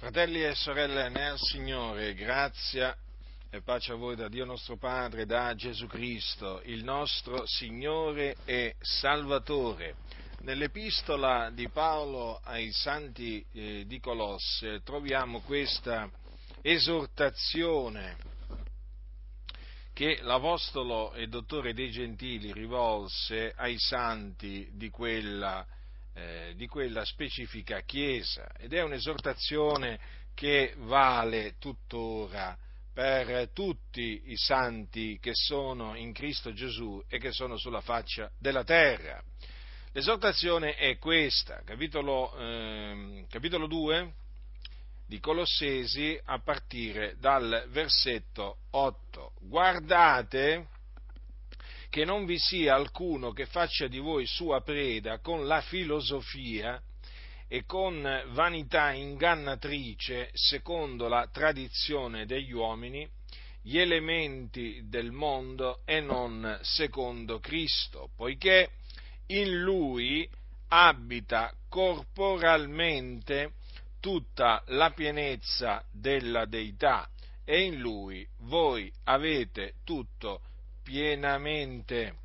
Fratelli e sorelle nel Signore, grazia e pace a voi da Dio nostro Padre, da Gesù Cristo, il nostro Signore e Salvatore. Nell'epistola di Paolo ai Santi eh, di Colosse troviamo questa esortazione che l'Apostolo e Dottore dei Gentili rivolse ai Santi di quella eh, di quella specifica Chiesa ed è un'esortazione che vale tuttora per tutti i santi che sono in Cristo Gesù e che sono sulla faccia della terra. L'esortazione è questa, capitolo, eh, capitolo 2 di Colossesi a partire dal versetto 8. Guardate che non vi sia alcuno che faccia di voi sua preda con la filosofia e con vanità ingannatrice secondo la tradizione degli uomini, gli elementi del mondo e non secondo Cristo, poiché in lui abita corporalmente tutta la pienezza della deità e in lui voi avete tutto pienamente.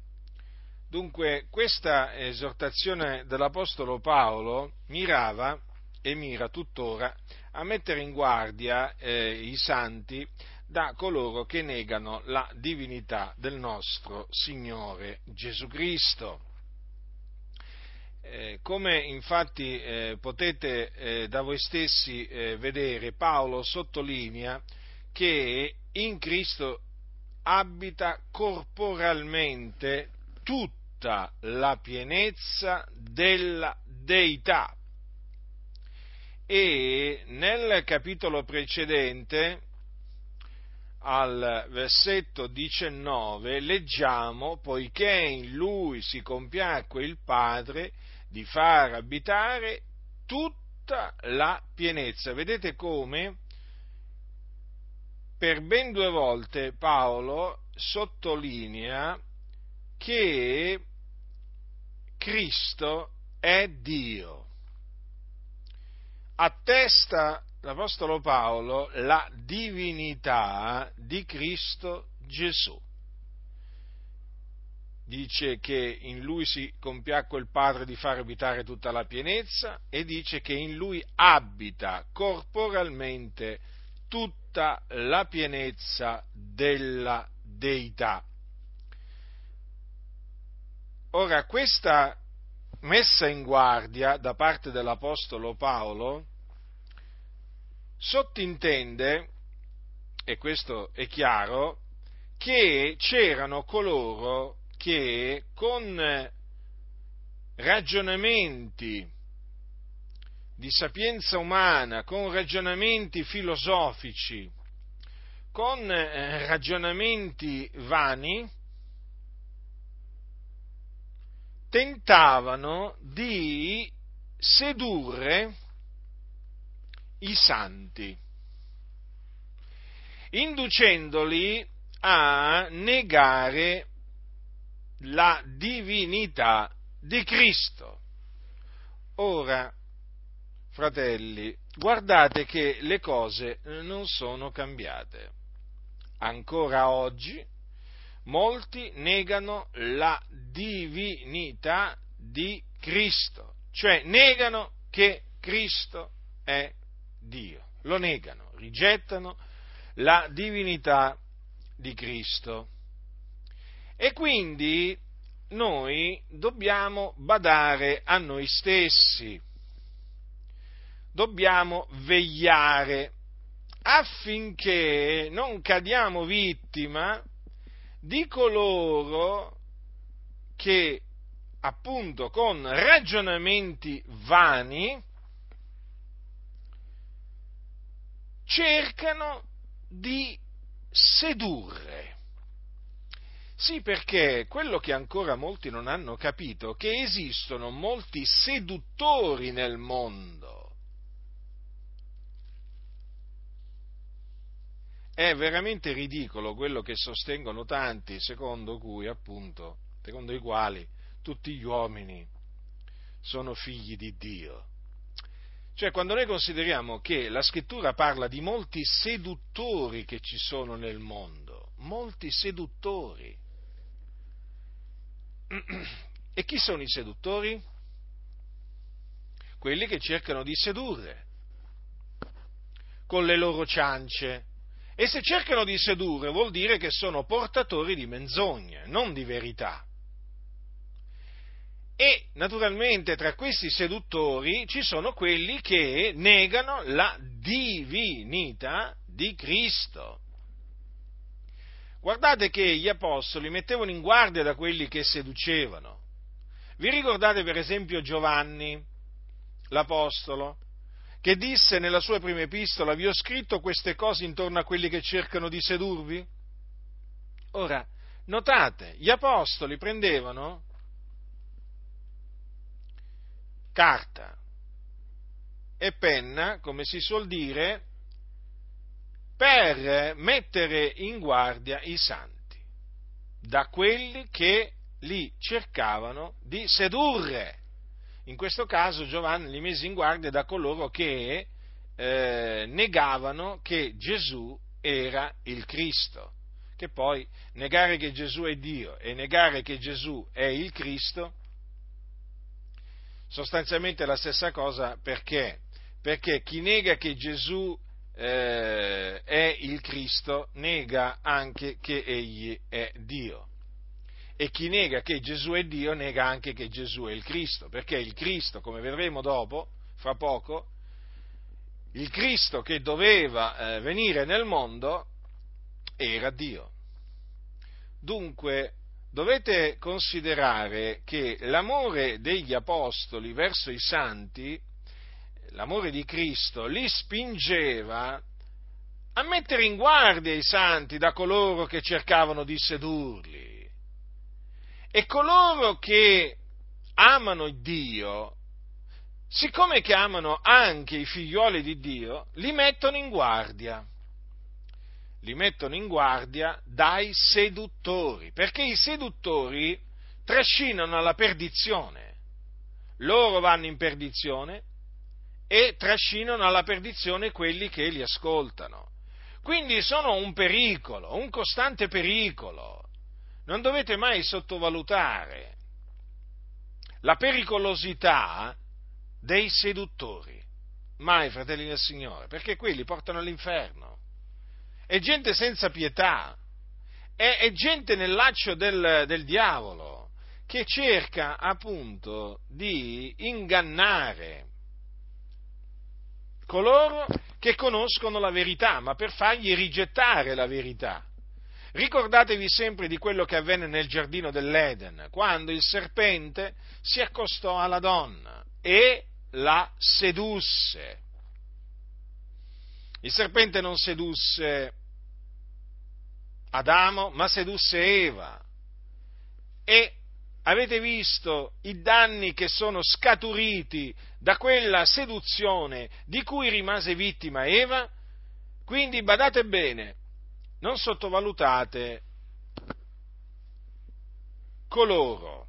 Dunque questa esortazione dell'Apostolo Paolo mirava e mira tuttora a mettere in guardia eh, i santi da coloro che negano la divinità del nostro Signore Gesù Cristo. Eh, come infatti eh, potete eh, da voi stessi eh, vedere, Paolo sottolinea che in Cristo abita corporalmente tutta la pienezza della deità. E nel capitolo precedente, al versetto 19, leggiamo, poiché in lui si compiacque il Padre di far abitare tutta la pienezza. Vedete come per ben due volte Paolo sottolinea che Cristo è Dio. Attesta l'Apostolo Paolo la divinità di Cristo Gesù. Dice che in lui si compiacque il Padre di far abitare tutta la pienezza e dice che in lui abita corporalmente tutta tutta la pienezza della deità. Ora, questa messa in guardia da parte dell'Apostolo Paolo sottintende, e questo è chiaro, che c'erano coloro che con ragionamenti di sapienza umana, con ragionamenti filosofici, con eh, ragionamenti vani, tentavano di sedurre i santi, inducendoli a negare la divinità di Cristo. Ora, fratelli, guardate che le cose non sono cambiate. Ancora oggi molti negano la divinità di Cristo, cioè negano che Cristo è Dio, lo negano, rigettano la divinità di Cristo. E quindi noi dobbiamo badare a noi stessi dobbiamo vegliare affinché non cadiamo vittima di coloro che appunto con ragionamenti vani cercano di sedurre. Sì, perché quello che ancora molti non hanno capito è che esistono molti seduttori nel mondo È veramente ridicolo quello che sostengono tanti, secondo cui, appunto, secondo i quali tutti gli uomini sono figli di Dio. Cioè, quando noi consideriamo che la scrittura parla di molti seduttori che ci sono nel mondo, molti seduttori. E chi sono i seduttori? Quelli che cercano di sedurre con le loro ciance. E se cercano di sedurre vuol dire che sono portatori di menzogne, non di verità. E naturalmente tra questi seduttori ci sono quelli che negano la divinità di Cristo. Guardate che gli apostoli mettevano in guardia da quelli che seducevano. Vi ricordate per esempio Giovanni, l'apostolo, che disse nella sua prima epistola, vi ho scritto queste cose intorno a quelli che cercano di sedurvi? Ora, notate, gli apostoli prendevano carta e penna, come si suol dire, per mettere in guardia i santi da quelli che li cercavano di sedurre. In questo caso Giovanni li mise in guardia da coloro che eh, negavano che Gesù era il Cristo. Che poi negare che Gesù è Dio e negare che Gesù è il Cristo sostanzialmente è la stessa cosa perché? Perché chi nega che Gesù eh, è il Cristo nega anche che egli è Dio. E chi nega che Gesù è Dio nega anche che Gesù è il Cristo, perché il Cristo, come vedremo dopo, fra poco, il Cristo che doveva eh, venire nel mondo era Dio. Dunque, dovete considerare che l'amore degli apostoli verso i santi, l'amore di Cristo, li spingeva a mettere in guardia i santi da coloro che cercavano di sedurli. E coloro che amano Dio, siccome che amano anche i figlioli di Dio, li mettono in guardia li mettono in guardia dai seduttori, perché i seduttori trascinano alla perdizione. Loro vanno in perdizione e trascinano alla perdizione quelli che li ascoltano. Quindi sono un pericolo, un costante pericolo. Non dovete mai sottovalutare la pericolosità dei seduttori. Mai, fratelli del Signore, perché quelli portano all'inferno è gente senza pietà, è, è gente nel laccio del, del diavolo che cerca appunto di ingannare coloro che conoscono la verità, ma per fargli rigettare la verità. Ricordatevi sempre di quello che avvenne nel giardino dell'Eden, quando il serpente si accostò alla donna e la sedusse. Il serpente non sedusse Adamo, ma sedusse Eva. E avete visto i danni che sono scaturiti da quella seduzione di cui rimase vittima Eva? Quindi badate bene, non sottovalutate coloro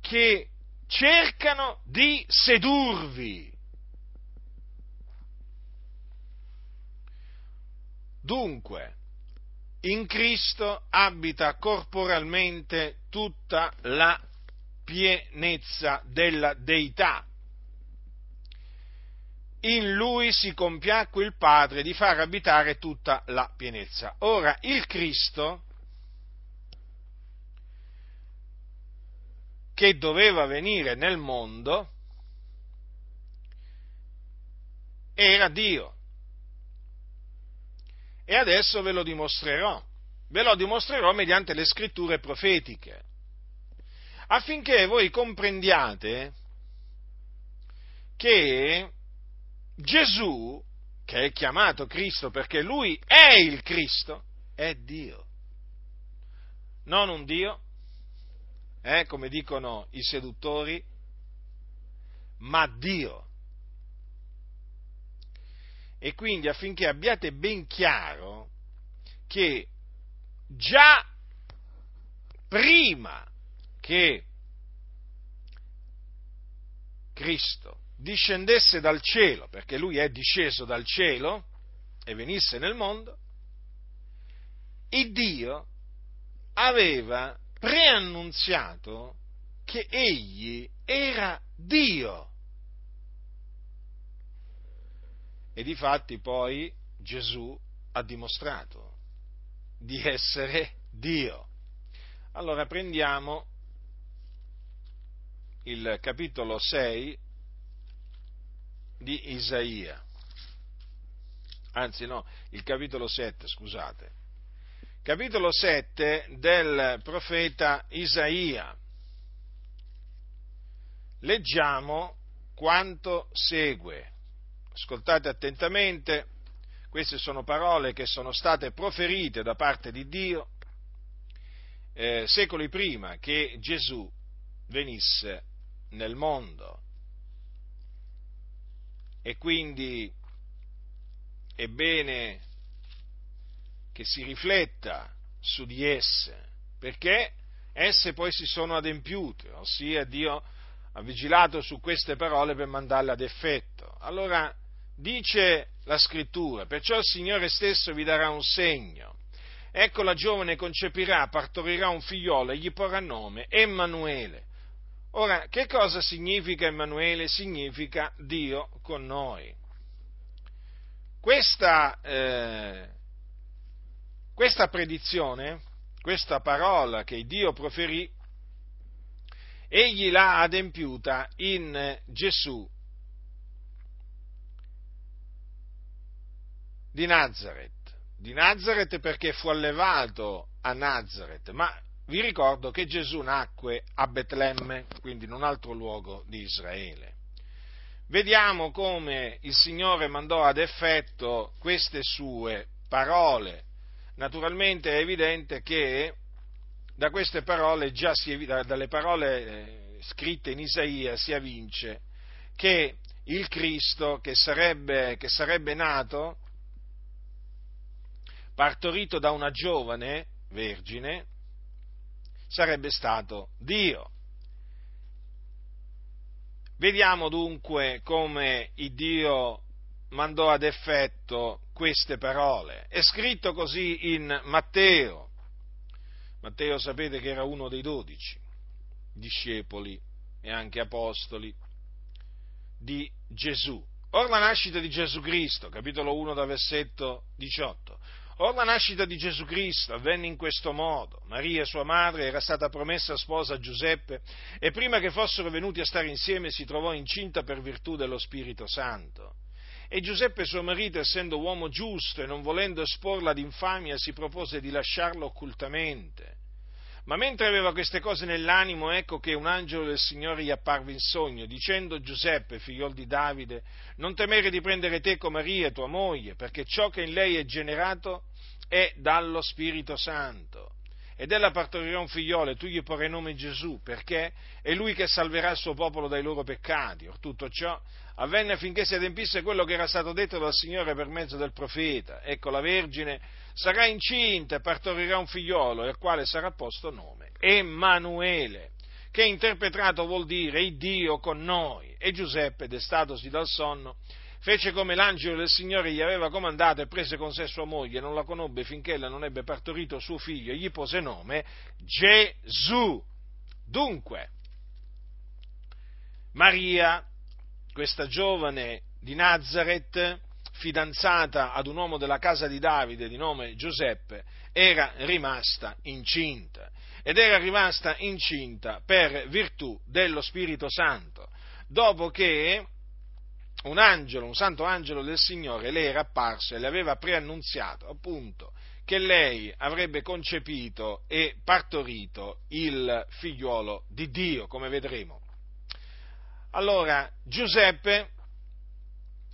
che cercano di sedurvi. Dunque, in Cristo abita corporalmente tutta la pienezza della deità. In lui si compiacque il Padre di far abitare tutta la pienezza. Ora, il Cristo, che doveva venire nel mondo, era Dio e adesso ve lo dimostrerò. Ve lo dimostrerò mediante le scritture profetiche, affinché voi comprendiate che Gesù, che è chiamato Cristo perché lui è il Cristo, è Dio. Non un Dio, eh, come dicono i seduttori, ma Dio e quindi affinché abbiate ben chiaro che già prima che Cristo discendesse dal cielo, perché lui è disceso dal cielo e venisse nel mondo, il Dio aveva preannunziato che egli era Dio. E difatti poi Gesù ha dimostrato di essere Dio. Allora prendiamo il capitolo 6 di Isaia, anzi no, il capitolo 7, scusate, capitolo 7 del profeta Isaia. Leggiamo quanto segue. Ascoltate attentamente, queste sono parole che sono state proferite da parte di Dio eh, secoli prima che Gesù venisse nel mondo. E quindi è bene che si rifletta su di esse, perché esse poi si sono adempiute, ossia Dio ha vigilato su queste parole per mandarle ad effetto. Allora dice la scrittura, perciò il Signore stesso vi darà un segno. Ecco la giovane concepirà, partorirà un figliolo e gli porrà nome Emanuele. Ora, che cosa significa Emanuele? Significa Dio con noi. Questa, eh, questa predizione, questa parola che Dio proferì, egli l'ha adempiuta in Gesù di Nazareth. Di Nazareth perché fu allevato a Nazareth, ma vi ricordo che Gesù nacque a Betlemme, quindi in un altro luogo di Israele. Vediamo come il Signore mandò ad effetto queste sue parole. Naturalmente è evidente che da queste parole, già si, dalle parole eh, scritte in Isaia, si evince che il Cristo che sarebbe, che sarebbe nato, partorito da una giovane vergine, sarebbe stato Dio. Vediamo dunque come il Dio mandò ad effetto queste parole. È scritto così in Matteo. Matteo sapete che era uno dei dodici discepoli e anche apostoli di Gesù. Or la nascita di Gesù Cristo, capitolo 1 da versetto 18. Or la nascita di Gesù Cristo avvenne in questo modo. Maria, sua madre, era stata promessa sposa a Giuseppe e prima che fossero venuti a stare insieme si trovò incinta per virtù dello Spirito Santo. E Giuseppe, suo marito, essendo uomo giusto e non volendo esporla ad infamia, si propose di lasciarla occultamente. Ma mentre aveva queste cose nell'animo, ecco che un angelo del Signore gli apparve in sogno, dicendo Giuseppe, figliol di Davide, non temere di prendere te con Maria, tua moglie, perché ciò che in lei è generato è dallo Spirito Santo. Ed ella partorirà un figliolo e tu gli porrai nome Gesù, perché è lui che salverà il suo popolo dai loro peccati. Or tutto ciò avvenne affinché si adempisse quello che era stato detto dal Signore per mezzo del profeta. Ecco, la Vergine sarà incinta e partorirà un figliolo, al quale sarà posto nome Emanuele, che interpretato vuol dire il Dio con noi. E Giuseppe, destatosi dal sonno, fece come l'angelo del Signore gli aveva comandato e prese con sé sua moglie, non la conobbe finché ella non ebbe partorito suo figlio e gli pose nome Gesù. Dunque, Maria questa giovane di Nazareth, fidanzata ad un uomo della casa di Davide di nome Giuseppe, era rimasta incinta. Ed era rimasta incinta per virtù dello Spirito Santo, dopo che un angelo, un santo angelo del Signore, le era apparso e le aveva preannunziato appunto che lei avrebbe concepito e partorito il figliuolo di Dio, come vedremo. Allora, Giuseppe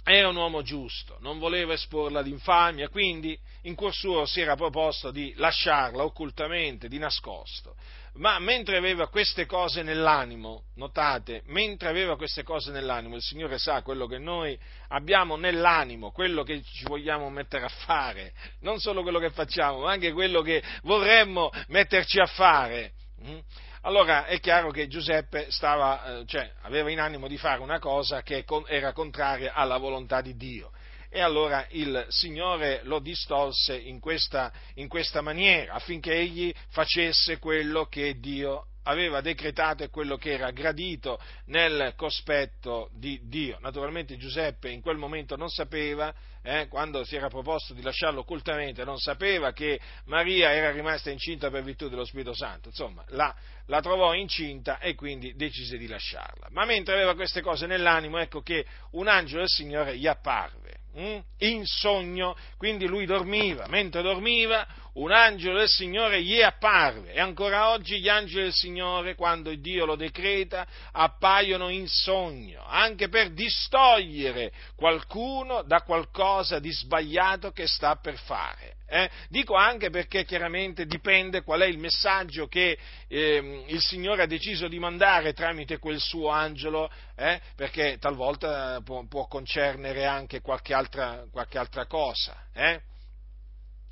era un uomo giusto, non voleva esporla ad infamia, quindi in cuor suo si era proposto di lasciarla occultamente, di nascosto. Ma mentre aveva queste cose nell'animo, notate, mentre aveva queste cose nell'animo, il Signore sa quello che noi abbiamo nell'animo, quello che ci vogliamo mettere a fare, non solo quello che facciamo, ma anche quello che vorremmo metterci a fare. Mm? allora è chiaro che Giuseppe stava, eh, cioè, aveva in animo di fare una cosa che era contraria alla volontà di Dio. E allora il Signore lo distolse in questa, in questa maniera, affinché egli facesse quello che Dio aveva decretato e quello che era gradito nel cospetto di Dio. Naturalmente Giuseppe in quel momento non sapeva, eh, quando si era proposto di lasciarlo occultamente, non sapeva che Maria era rimasta incinta per virtù dello Spirito Santo, insomma, la, la trovò incinta e quindi decise di lasciarla. Ma mentre aveva queste cose nell'animo, ecco che un angelo del Signore gli apparve? In sogno, quindi lui dormiva, mentre dormiva un angelo del Signore gli apparve e ancora oggi gli angeli del Signore, quando Dio lo decreta, appaiono in sogno, anche per distogliere qualcuno da qualcosa di sbagliato che sta per fare. Eh? Dico anche perché chiaramente dipende qual è il messaggio che eh, il Signore ha deciso di mandare tramite quel suo angelo, eh? perché talvolta può, può, concernere anche qualche altra, qualche altra cosa. Eh?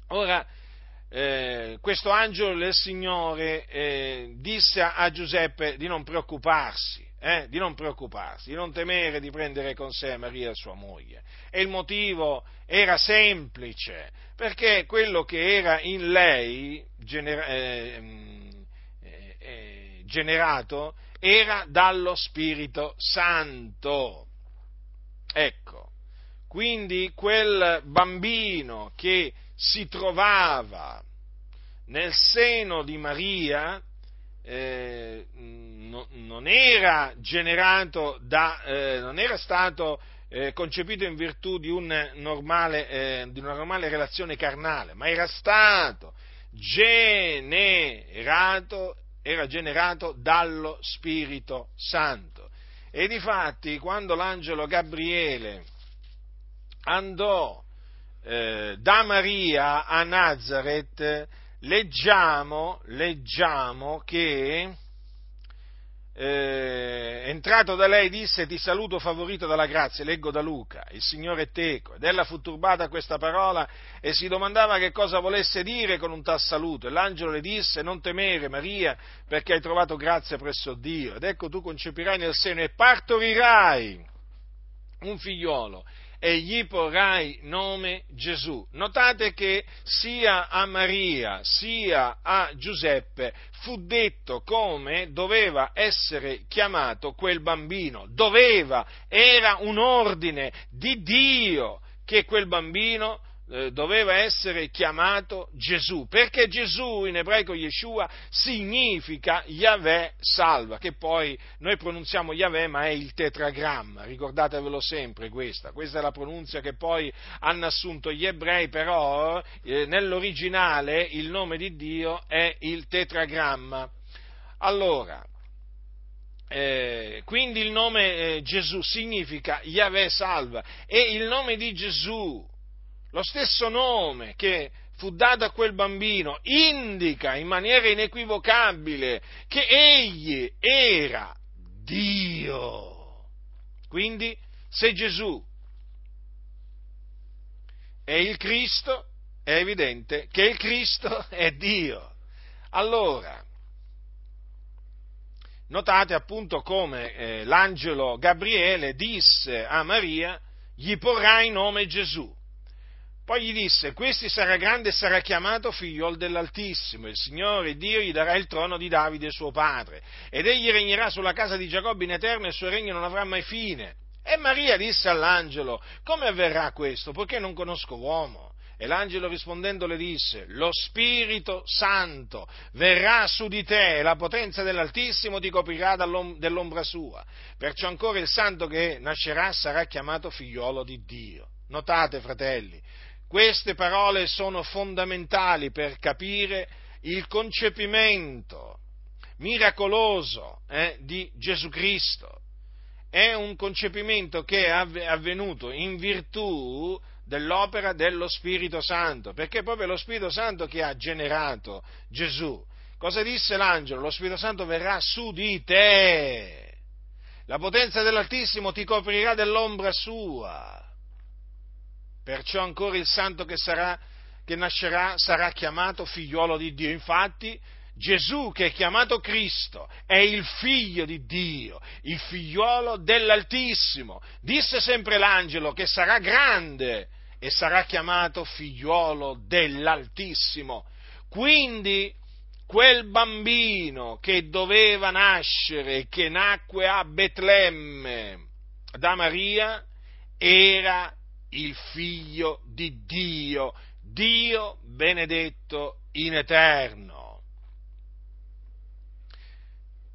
Ora, eh, questo angelo del Signore eh, disse a Giuseppe di non preoccuparsi, eh, di non preoccuparsi, di non temere di prendere con sé Maria sua moglie. E il motivo era semplice, perché quello che era in lei genera- eh, mm, eh, generato era dallo Spirito Santo. Ecco, quindi quel bambino che si trovava nel seno di Maria eh, no, non era generato da, eh, non era stato eh, concepito in virtù di, un normale, eh, di una normale relazione carnale, ma era stato generato, era generato dallo Spirito Santo. E difatti, quando l'angelo Gabriele andò eh, da Maria a Nazareth, leggiamo, leggiamo che eh, entrato da lei disse ti saluto favorito dalla grazia, leggo da Luca, il Signore è teco, ed ella fu turbata a questa parola e si domandava che cosa volesse dire con un tal saluto, e l'angelo le disse non temere Maria perché hai trovato grazia presso Dio, ed ecco tu concepirai nel seno e partorirai un figliolo e gli porrai nome Gesù. Notate che sia a Maria sia a Giuseppe fu detto come doveva essere chiamato quel bambino. Doveva, era un ordine di Dio che quel bambino eh, doveva essere chiamato Gesù, perché Gesù in ebraico Yeshua significa Yahweh salva, che poi noi pronunziamo Yahweh ma è il tetragramma, ricordatevelo sempre questa, questa è la pronuncia che poi hanno assunto gli ebrei, però eh, nell'originale il nome di Dio è il tetragramma. Allora, eh, quindi il nome eh, Gesù significa Yahweh salva e il nome di Gesù lo stesso nome che fu dato a quel bambino indica in maniera inequivocabile che egli era Dio. Quindi, se Gesù è il Cristo, è evidente che il Cristo è Dio. Allora, notate appunto come eh, l'angelo Gabriele disse a Maria, gli porrai nome Gesù. Poi gli disse, questi sarà grande e sarà chiamato figliol dell'Altissimo, il Signore Dio gli darà il trono di Davide suo padre, ed egli regnerà sulla casa di Giacobbe in eterno e il suo regno non avrà mai fine. E Maria disse all'angelo, come avverrà questo, poiché non conosco uomo? E l'angelo rispondendo le disse, lo Spirito Santo verrà su di te e la potenza dell'Altissimo ti coprirà dell'ombra sua. Perciò ancora il santo che nascerà sarà chiamato figliolo di Dio. Notate, fratelli, queste parole sono fondamentali per capire il concepimento miracoloso eh, di Gesù Cristo. È un concepimento che è avvenuto in virtù dell'opera dello Spirito Santo, perché è proprio lo Spirito Santo che ha generato Gesù. Cosa disse l'angelo? Lo Spirito Santo verrà su di te. La potenza dell'Altissimo ti coprirà dell'ombra sua. Perciò ancora il santo che, sarà, che nascerà sarà chiamato figliuolo di Dio. Infatti Gesù che è chiamato Cristo è il figlio di Dio, il figliuolo dell'Altissimo. Disse sempre l'angelo che sarà grande e sarà chiamato figliuolo dell'Altissimo. Quindi quel bambino che doveva nascere, che nacque a Betlemme da Maria, era il figlio di Dio, Dio benedetto in eterno.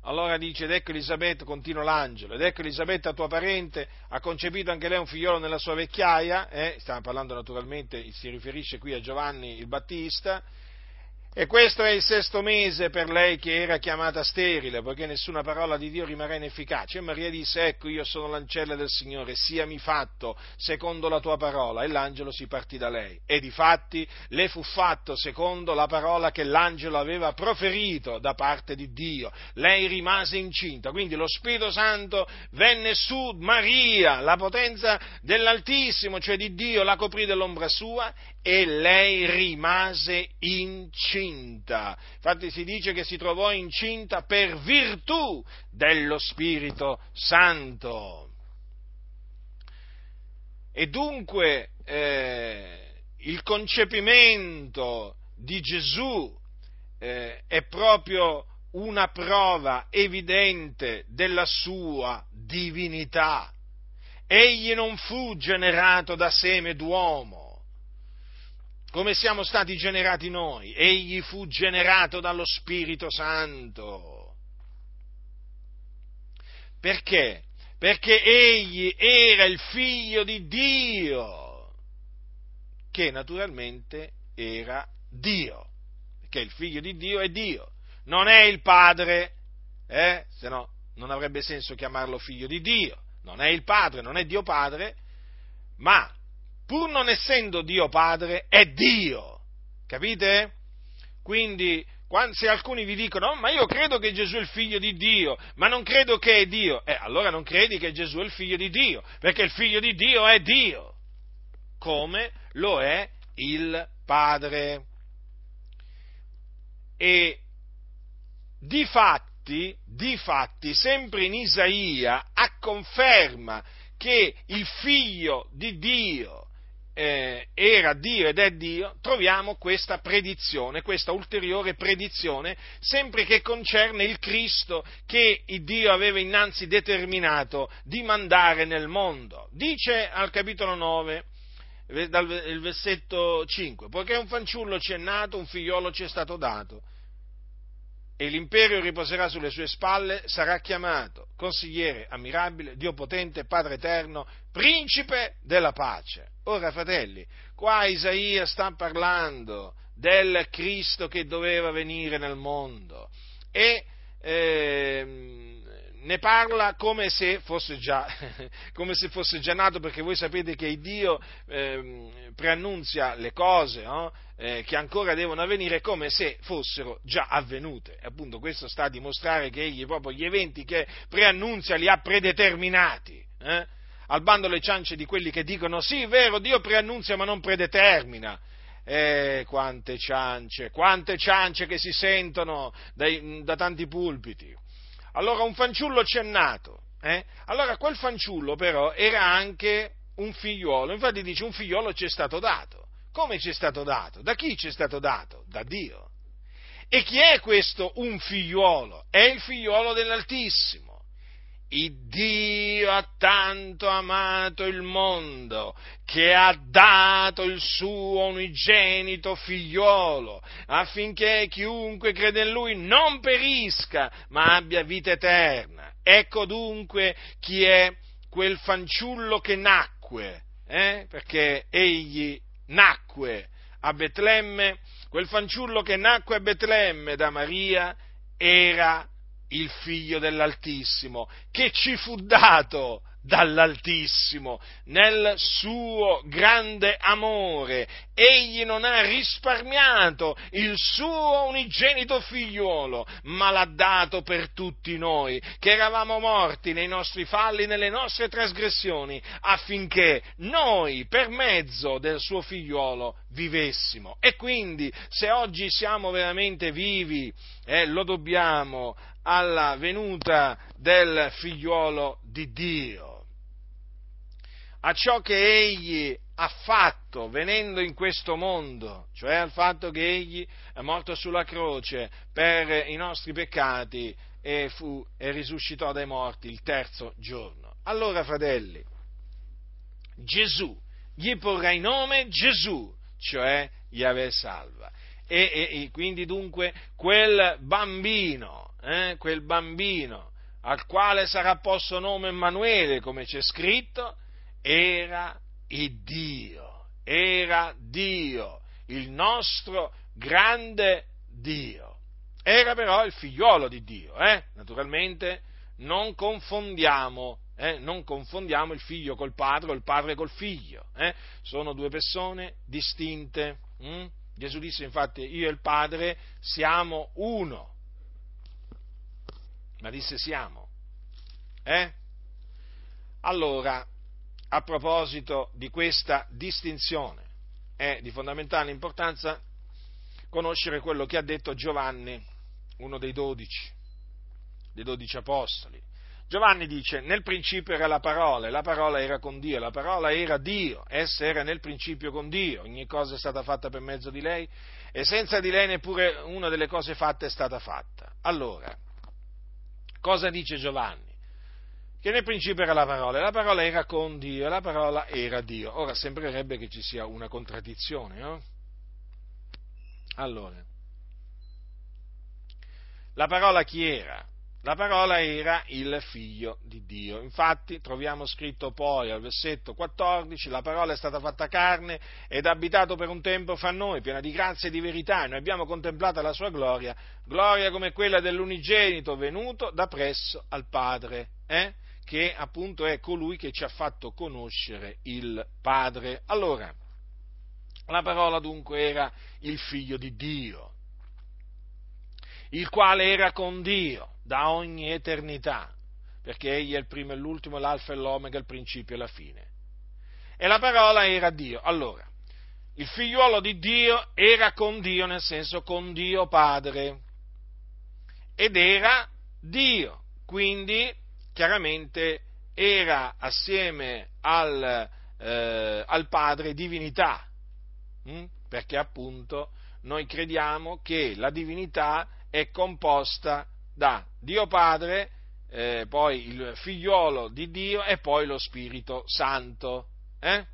Allora dice, ed ecco Elisabetta, continua l'angelo, ed ecco Elisabetta, tua parente, ha concepito anche lei un figliolo nella sua vecchiaia, eh? stiamo parlando naturalmente, si riferisce qui a Giovanni il Battista, e questo è il sesto mese per lei che era chiamata sterile, poiché nessuna parola di Dio rimarrà inefficace. E Maria disse, ecco io sono l'ancella del Signore, siami fatto secondo la tua parola. E l'angelo si partì da lei. E difatti le fu fatto secondo la parola che l'angelo aveva proferito da parte di Dio. Lei rimase incinta, quindi lo Spirito Santo venne su Maria, la potenza dell'Altissimo, cioè di Dio, la coprì dell'ombra sua e lei rimase incinta. Infatti si dice che si trovò incinta per virtù dello Spirito Santo. E dunque eh, il concepimento di Gesù eh, è proprio una prova evidente della sua divinità. Egli non fu generato da seme d'uomo, come siamo stati generati noi. Egli fu generato dallo Spirito Santo. Perché? Perché egli era il figlio di Dio, che naturalmente era Dio, perché il figlio di Dio è Dio, non è il padre, eh? se no non avrebbe senso chiamarlo figlio di Dio, non è il padre, non è Dio padre, ma pur non essendo Dio Padre, è Dio. Capite? Quindi, se alcuni vi dicono, oh, ma io credo che Gesù è il figlio di Dio, ma non credo che è Dio, eh, allora non credi che Gesù è il figlio di Dio, perché il figlio di Dio è Dio, come lo è il Padre. E di fatti, di fatti, sempre in Isaia, a conferma che il figlio di Dio eh, era Dio ed è Dio, troviamo questa predizione, questa ulteriore predizione, sempre che concerne il Cristo che il Dio aveva innanzi determinato di mandare nel mondo. Dice al capitolo 9, dal il versetto 5, poiché un fanciullo ci è nato, un figliolo ci è stato dato e l'imperio riposerà sulle sue spalle, sarà chiamato consigliere ammirabile, Dio potente, Padre eterno, principe della pace. Ora, fratelli, qua Isaia sta parlando del Cristo che doveva venire nel mondo e eh, ne parla come se, già, come se fosse già, nato, perché voi sapete che Dio eh, preannunzia le cose no? eh, che ancora devono avvenire come se fossero già avvenute. E appunto questo sta a dimostrare che egli proprio gli eventi che preannunzia li ha predeterminati. Eh? Al bando le ciance di quelli che dicono sì, è vero, Dio preannunzia ma non predetermina. Eh, quante ciance, quante ciance che si sentono dai, da tanti pulpiti. Allora un fanciullo ci è nato. Eh? Allora quel fanciullo però era anche un figliuolo, infatti dice un figliuolo ci è stato dato. Come ci è stato dato? Da chi ci è stato dato? Da Dio. E chi è questo un figliuolo? È il figliuolo dell'Altissimo. Il Dio ha tanto amato il mondo che ha dato il suo unigenito figliolo affinché chiunque crede in lui non perisca ma abbia vita eterna. Ecco dunque chi è quel fanciullo che nacque, eh? perché egli nacque a Betlemme, quel fanciullo che nacque a Betlemme da Maria era il figlio dell'Altissimo, che ci fu dato dall'Altissimo, nel suo grande amore. Egli non ha risparmiato il suo unigenito figliuolo, ma l'ha dato per tutti noi, che eravamo morti nei nostri falli, nelle nostre trasgressioni, affinché noi, per mezzo del suo figliuolo, vivessimo. E quindi, se oggi siamo veramente vivi, eh, lo dobbiamo alla venuta del figliuolo di Dio a ciò che egli ha fatto venendo in questo mondo, cioè al fatto che egli è morto sulla croce per i nostri peccati e, fu, e risuscitò dai morti il terzo giorno. Allora, fratelli, Gesù, gli porrà in nome Gesù, cioè Yahweh salva. E, e, e, quindi dunque quel bambino, eh, quel bambino al quale sarà posto nome Emanuele, come c'è scritto, era il Dio, era Dio, il nostro grande Dio. Era però il figliolo di Dio, eh? naturalmente non confondiamo, eh? non confondiamo il figlio col padre o il padre col figlio, eh? sono due persone distinte. Hm? Gesù disse infatti io e il padre siamo uno, ma disse siamo. Eh? Allora, a proposito di questa distinzione. È di fondamentale importanza conoscere quello che ha detto Giovanni, uno dei dodici, dei dodici apostoli. Giovanni dice, nel principio era la parola, e la parola era con Dio, la parola era Dio, essa era nel principio con Dio, ogni cosa è stata fatta per mezzo di lei, e senza di lei neppure una delle cose fatte è stata fatta. Allora, cosa dice Giovanni? che nel principio era la parola, e la parola era con Dio, e la parola era Dio. Ora sembrerebbe che ci sia una contraddizione, no? Allora, la parola chi era? La parola era il figlio di Dio. Infatti troviamo scritto poi al versetto 14, la parola è stata fatta carne ed ha abitato per un tempo fra noi, piena di grazia e di verità, e noi abbiamo contemplato la sua gloria, gloria come quella dell'unigenito venuto da presso al Padre. Eh? che appunto è colui che ci ha fatto conoscere il Padre. Allora, la parola dunque era il figlio di Dio, il quale era con Dio da ogni eternità, perché egli è il primo e l'ultimo, l'alfa e l'omega, il principio e la fine. E la parola era Dio. Allora, il figliuolo di Dio era con Dio, nel senso con Dio Padre, ed era Dio, quindi chiaramente era assieme al, eh, al Padre divinità, hm? perché appunto noi crediamo che la divinità è composta da Dio Padre, eh, poi il figliolo di Dio e poi lo Spirito Santo. Eh?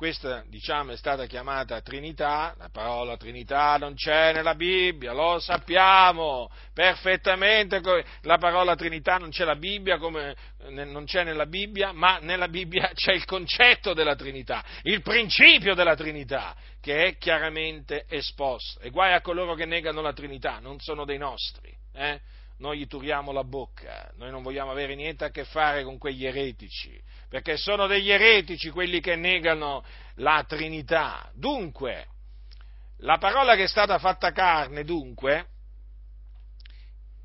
questa diciamo è stata chiamata Trinità, la parola Trinità non c'è nella Bibbia, lo sappiamo perfettamente, la parola Trinità non c'è, Bibbia, come, non c'è nella Bibbia, ma nella Bibbia c'è il concetto della Trinità, il principio della Trinità, che è chiaramente esposto. E guai a coloro che negano la Trinità, non sono dei nostri. Eh? noi gli turiamo la bocca, noi non vogliamo avere niente a che fare con quegli eretici, perché sono degli eretici quelli che negano la Trinità. Dunque, la parola che è stata fatta carne, dunque,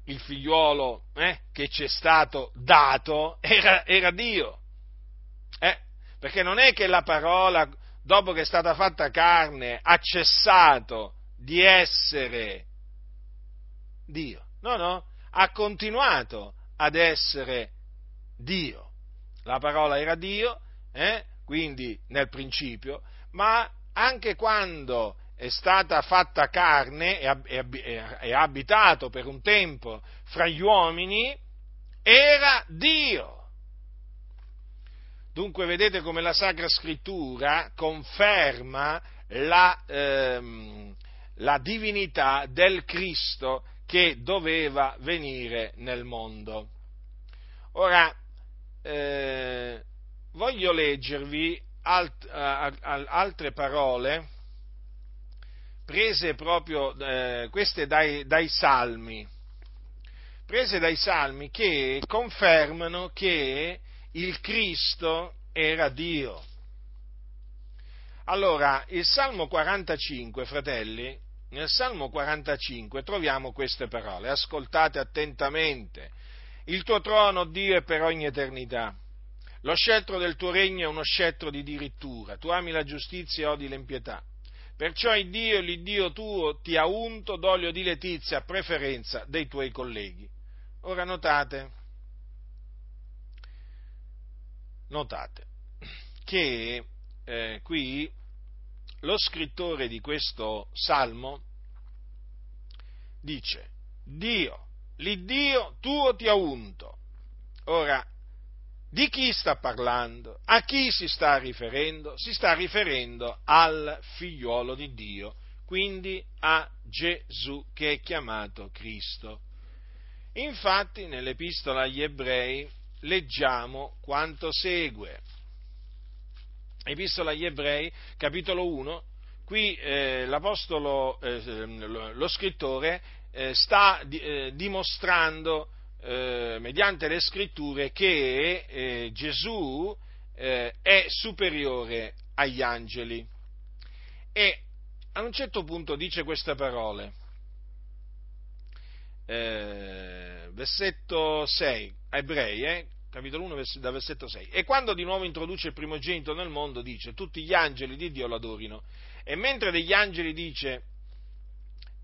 il figliuolo eh, che ci è stato dato, era, era Dio. Eh, perché non è che la parola, dopo che è stata fatta carne, ha cessato di essere Dio. No, no, ha continuato ad essere Dio. La parola era Dio, eh? quindi nel principio, ma anche quando è stata fatta carne e abitato per un tempo fra gli uomini, era Dio. Dunque vedete come la Sacra Scrittura conferma la, ehm, la divinità del Cristo che doveva venire nel mondo. Ora, eh, voglio leggervi alt, uh, altre parole prese proprio eh, queste dai, dai, salmi, prese dai salmi che confermano che il Cristo era Dio. Allora, il Salmo 45, fratelli, nel Salmo 45 troviamo queste parole, ascoltate attentamente. Il tuo trono, Dio, è per ogni eternità. Lo scettro del tuo regno è uno scettro di dirittura. Tu ami la giustizia e odi l'impietà. Perciò il Dio, l'Iddio tuo, ti ha unto d'olio di letizia a preferenza dei tuoi colleghi. Ora notate, notate che eh, qui lo scrittore di questo salmo dice, Dio, l'Iddio tuo ti ha unto. Ora, di chi sta parlando? A chi si sta riferendo? Si sta riferendo al figliuolo di Dio, quindi a Gesù che è chiamato Cristo. Infatti nell'epistola agli ebrei leggiamo quanto segue. Epistola agli Ebrei, capitolo 1, qui eh, l'Apostolo, eh, lo scrittore, eh, sta eh, dimostrando eh, mediante le scritture che eh, Gesù è superiore agli angeli. E a un certo punto dice queste parole, versetto 6, Ebrei, capitolo 1, da versetto 6. E quando di nuovo introduce il primogenito nel mondo, dice, tutti gli angeli di Dio lo adorino. E mentre degli angeli dice,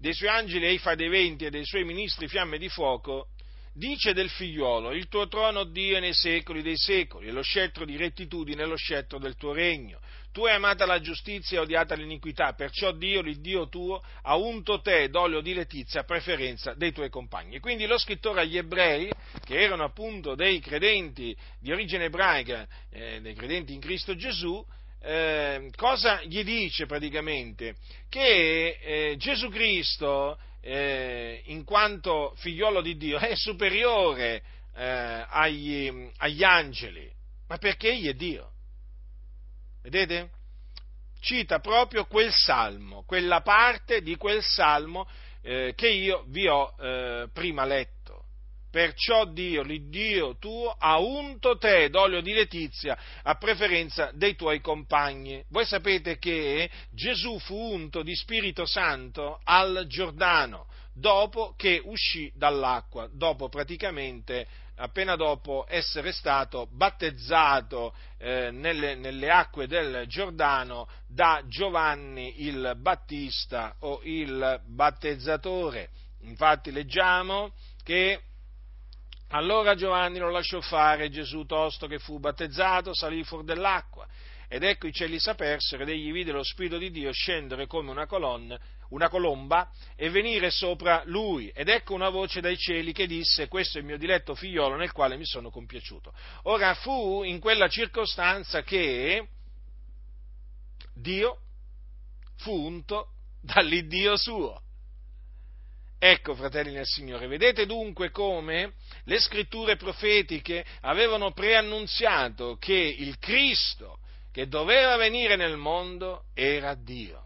dei suoi angeli ei fa dei venti e dei suoi ministri fiamme di fuoco, dice del figliolo, il tuo trono Dio è nei secoli dei secoli, e lo scettro di rettitudine è lo scettro del tuo regno. Tu hai amata la giustizia e odiata l'iniquità, perciò Dio, il Dio tuo, ha unto te d'olio di letizia a preferenza dei tuoi compagni. Quindi lo scrittore agli ebrei, che erano appunto dei credenti di origine ebraica, eh, dei credenti in Cristo Gesù, eh, cosa gli dice praticamente? Che eh, Gesù Cristo, eh, in quanto figliolo di Dio, è superiore eh, agli, agli angeli, ma perché egli è Dio. Vedete? Cita proprio quel salmo, quella parte di quel salmo eh, che io vi ho eh, prima letto. Perciò Dio, l'Iddio tuo, ha unto te d'olio di letizia a preferenza dei tuoi compagni. Voi sapete che Gesù fu unto di Spirito Santo al Giordano dopo che uscì dall'acqua, dopo praticamente appena dopo essere stato battezzato eh, nelle, nelle, acque del Giordano da Giovanni il Battista o il battezzatore. Infatti leggiamo che allora Giovanni lo lasciò fare, Gesù tosto che fu battezzato salì fuori dell'acqua ed ecco i cieli s'apersero ed egli vide lo Spirito di Dio scendere come una colonna, una colomba e venire sopra lui. Ed ecco una voce dai cieli che disse, questo è il mio diletto figliolo nel quale mi sono compiaciuto. Ora fu in quella circostanza che Dio fu unto dall'Iddio suo. Ecco, fratelli nel Signore, vedete dunque come le scritture profetiche avevano preannunziato che il Cristo che doveva venire nel mondo era Dio.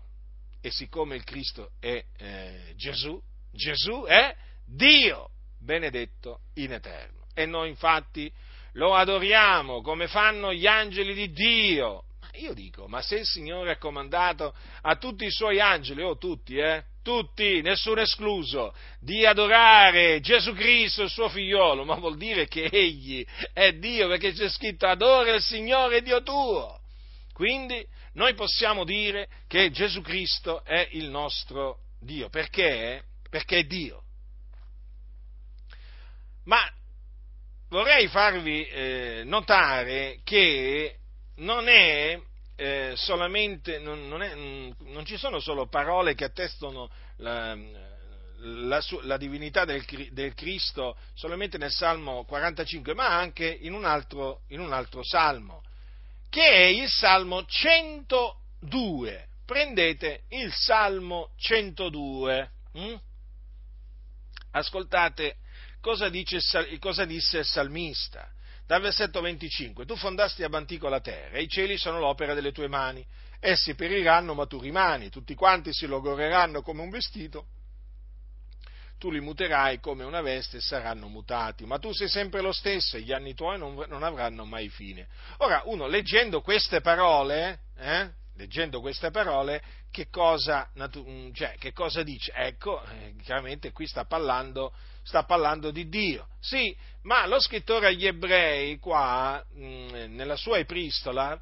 E siccome il Cristo è eh, Gesù, Gesù è Dio, benedetto in eterno. E noi infatti lo adoriamo come fanno gli angeli di Dio. Io dico, ma se il Signore ha comandato a tutti i suoi angeli, o oh, tutti, eh, tutti, nessuno escluso, di adorare Gesù Cristo, il suo figliolo, ma vuol dire che egli è Dio, perché c'è scritto adora il Signore Dio tuo. Quindi noi possiamo dire che Gesù Cristo è il nostro Dio. Perché? Perché è Dio. Ma vorrei farvi eh, notare che non è eh, solamente, non, non, è, non, ci sono solo parole che attestano la, la, la divinità del, del, Cristo solamente nel Salmo 45, ma anche in un altro, in un altro Salmo che è il Salmo 102. Prendete il Salmo 102. Hm? Ascoltate cosa, dice, cosa disse il salmista. Dal versetto 25, tu fondasti ab antico la terra, e i cieli sono l'opera delle tue mani. Essi periranno, ma tu rimani, tutti quanti si logoreranno come un vestito. tu li muterai come una veste e saranno mutati, ma tu sei sempre lo stesso e gli anni tuoi non, non avranno mai fine. Ora, uno leggendo queste parole, eh, leggendo queste parole, che cosa, mm, cioè, che cosa dice? Ecco, eh, chiaramente qui sta parlando, sta parlando, di Dio. Sì, ma lo scrittore agli ebrei, qua, mm, nella sua epistola,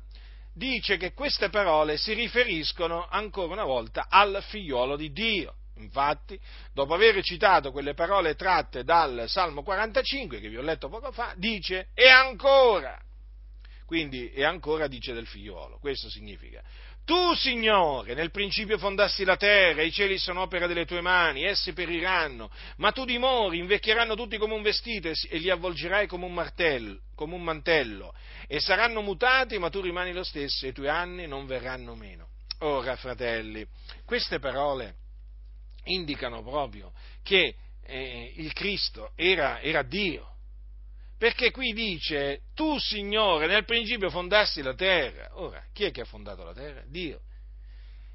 dice che queste parole si riferiscono ancora una volta al figliolo di Dio. Infatti, dopo aver citato quelle parole tratte dal Salmo 45, che vi ho letto poco fa, dice e ancora. Quindi, e ancora dice del figliolo. Questo significa. Tu, Signore, nel principio fondassi la terra, i cieli sono opera delle tue mani, essi periranno, ma tu dimori, invecchieranno tutti come un vestito e li avvolgerai come un, martello, come un mantello, e saranno mutati, ma tu rimani lo stesso e i tuoi anni non verranno meno. Ora, fratelli, queste parole indicano proprio che eh, il Cristo era, era Dio, perché qui dice, tu Signore nel principio fondassi la terra. Ora, chi è che ha fondato la terra? Dio.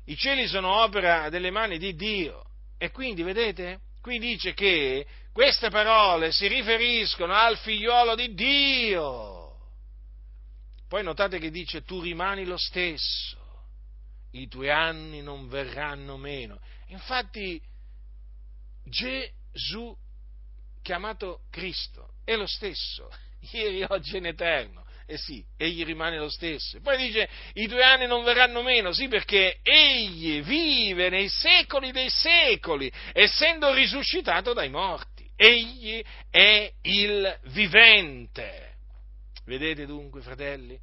I cieli sono opera delle mani di Dio. E quindi, vedete, qui dice che queste parole si riferiscono al figliuolo di Dio. Poi notate che dice, tu rimani lo stesso, i tuoi anni non verranno meno. Infatti, Gesù chiamato Cristo è lo stesso, ieri, oggi e in eterno. E eh sì, egli rimane lo stesso. Poi dice, i due anni non verranno meno, sì, perché egli vive nei secoli dei secoli, essendo risuscitato dai morti. Egli è il vivente. Vedete dunque, fratelli?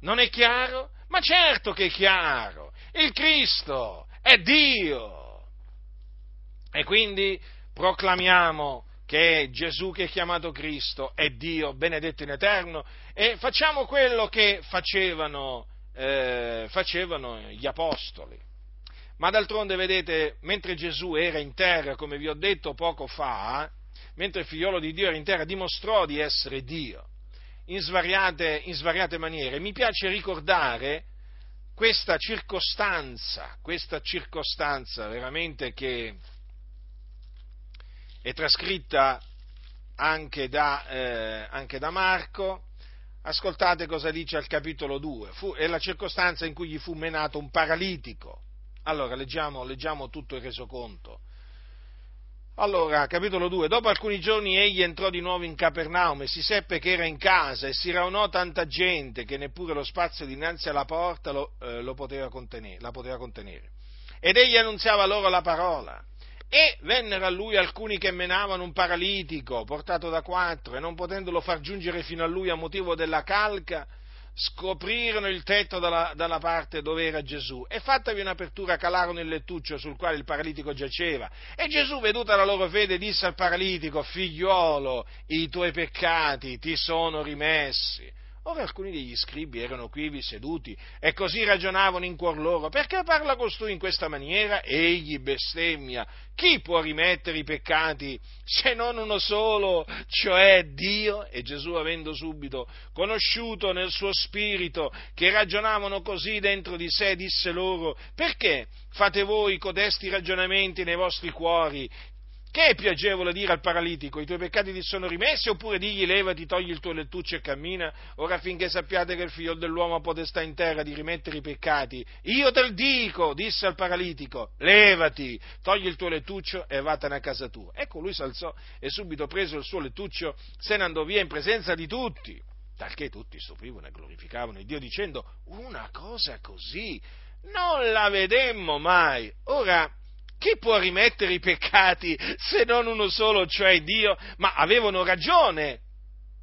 Non è chiaro? Ma certo che è chiaro. Il Cristo è Dio. E quindi proclamiamo che Gesù che è chiamato Cristo è Dio benedetto in eterno e facciamo quello che facevano, eh, facevano gli apostoli. Ma d'altronde, vedete, mentre Gesù era in terra, come vi ho detto poco fa, mentre il figliolo di Dio era in terra, dimostrò di essere Dio in svariate, in svariate maniere. Mi piace ricordare questa circostanza, questa circostanza veramente che è trascritta anche da, eh, anche da Marco. Ascoltate cosa dice al capitolo 2. Fu, è la circostanza in cui gli fu menato un paralitico. Allora, leggiamo, leggiamo tutto il resoconto. Allora, capitolo 2. Dopo alcuni giorni egli entrò di nuovo in Capernaum e si seppe che era in casa e si raunò tanta gente che neppure lo spazio dinanzi alla porta lo, eh, lo poteva la poteva contenere. Ed egli annunziava loro la parola. E vennero a lui alcuni che menavano un paralitico portato da quattro e non potendolo far giungere fino a lui a motivo della calca, scoprirono il tetto dalla, dalla, parte dove era Gesù. E fattavi un'apertura calarono il lettuccio sul quale il paralitico giaceva. E Gesù veduta la loro fede disse al paralitico figliuolo i tuoi peccati ti sono rimessi Ora alcuni degli scribi erano quivi seduti e così ragionavano in cuor loro. Perché parla costui in questa maniera? Egli bestemmia. Chi può rimettere i peccati se non uno solo, cioè Dio? E Gesù, avendo subito conosciuto nel suo spirito che ragionavano così dentro di sé, disse loro, perché fate voi codesti ragionamenti nei vostri cuori? Che è più agevole dire al paralitico i tuoi peccati ti sono rimessi oppure digli levati, togli il tuo lettuccio e cammina? Ora finché sappiate che il figlio dell'uomo ha potestà in terra di rimettere i peccati, io te lo dico, disse al paralitico, levati, togli il tuo lettuccio e vattene a casa tua. Ecco lui si alzò e subito preso il suo lettuccio se ne andò via in presenza di tutti, talché tutti stupivano e glorificavano il Dio dicendo una cosa così non la vedemmo mai. Ora, chi può rimettere i peccati se non uno solo, cioè Dio? Ma avevano ragione,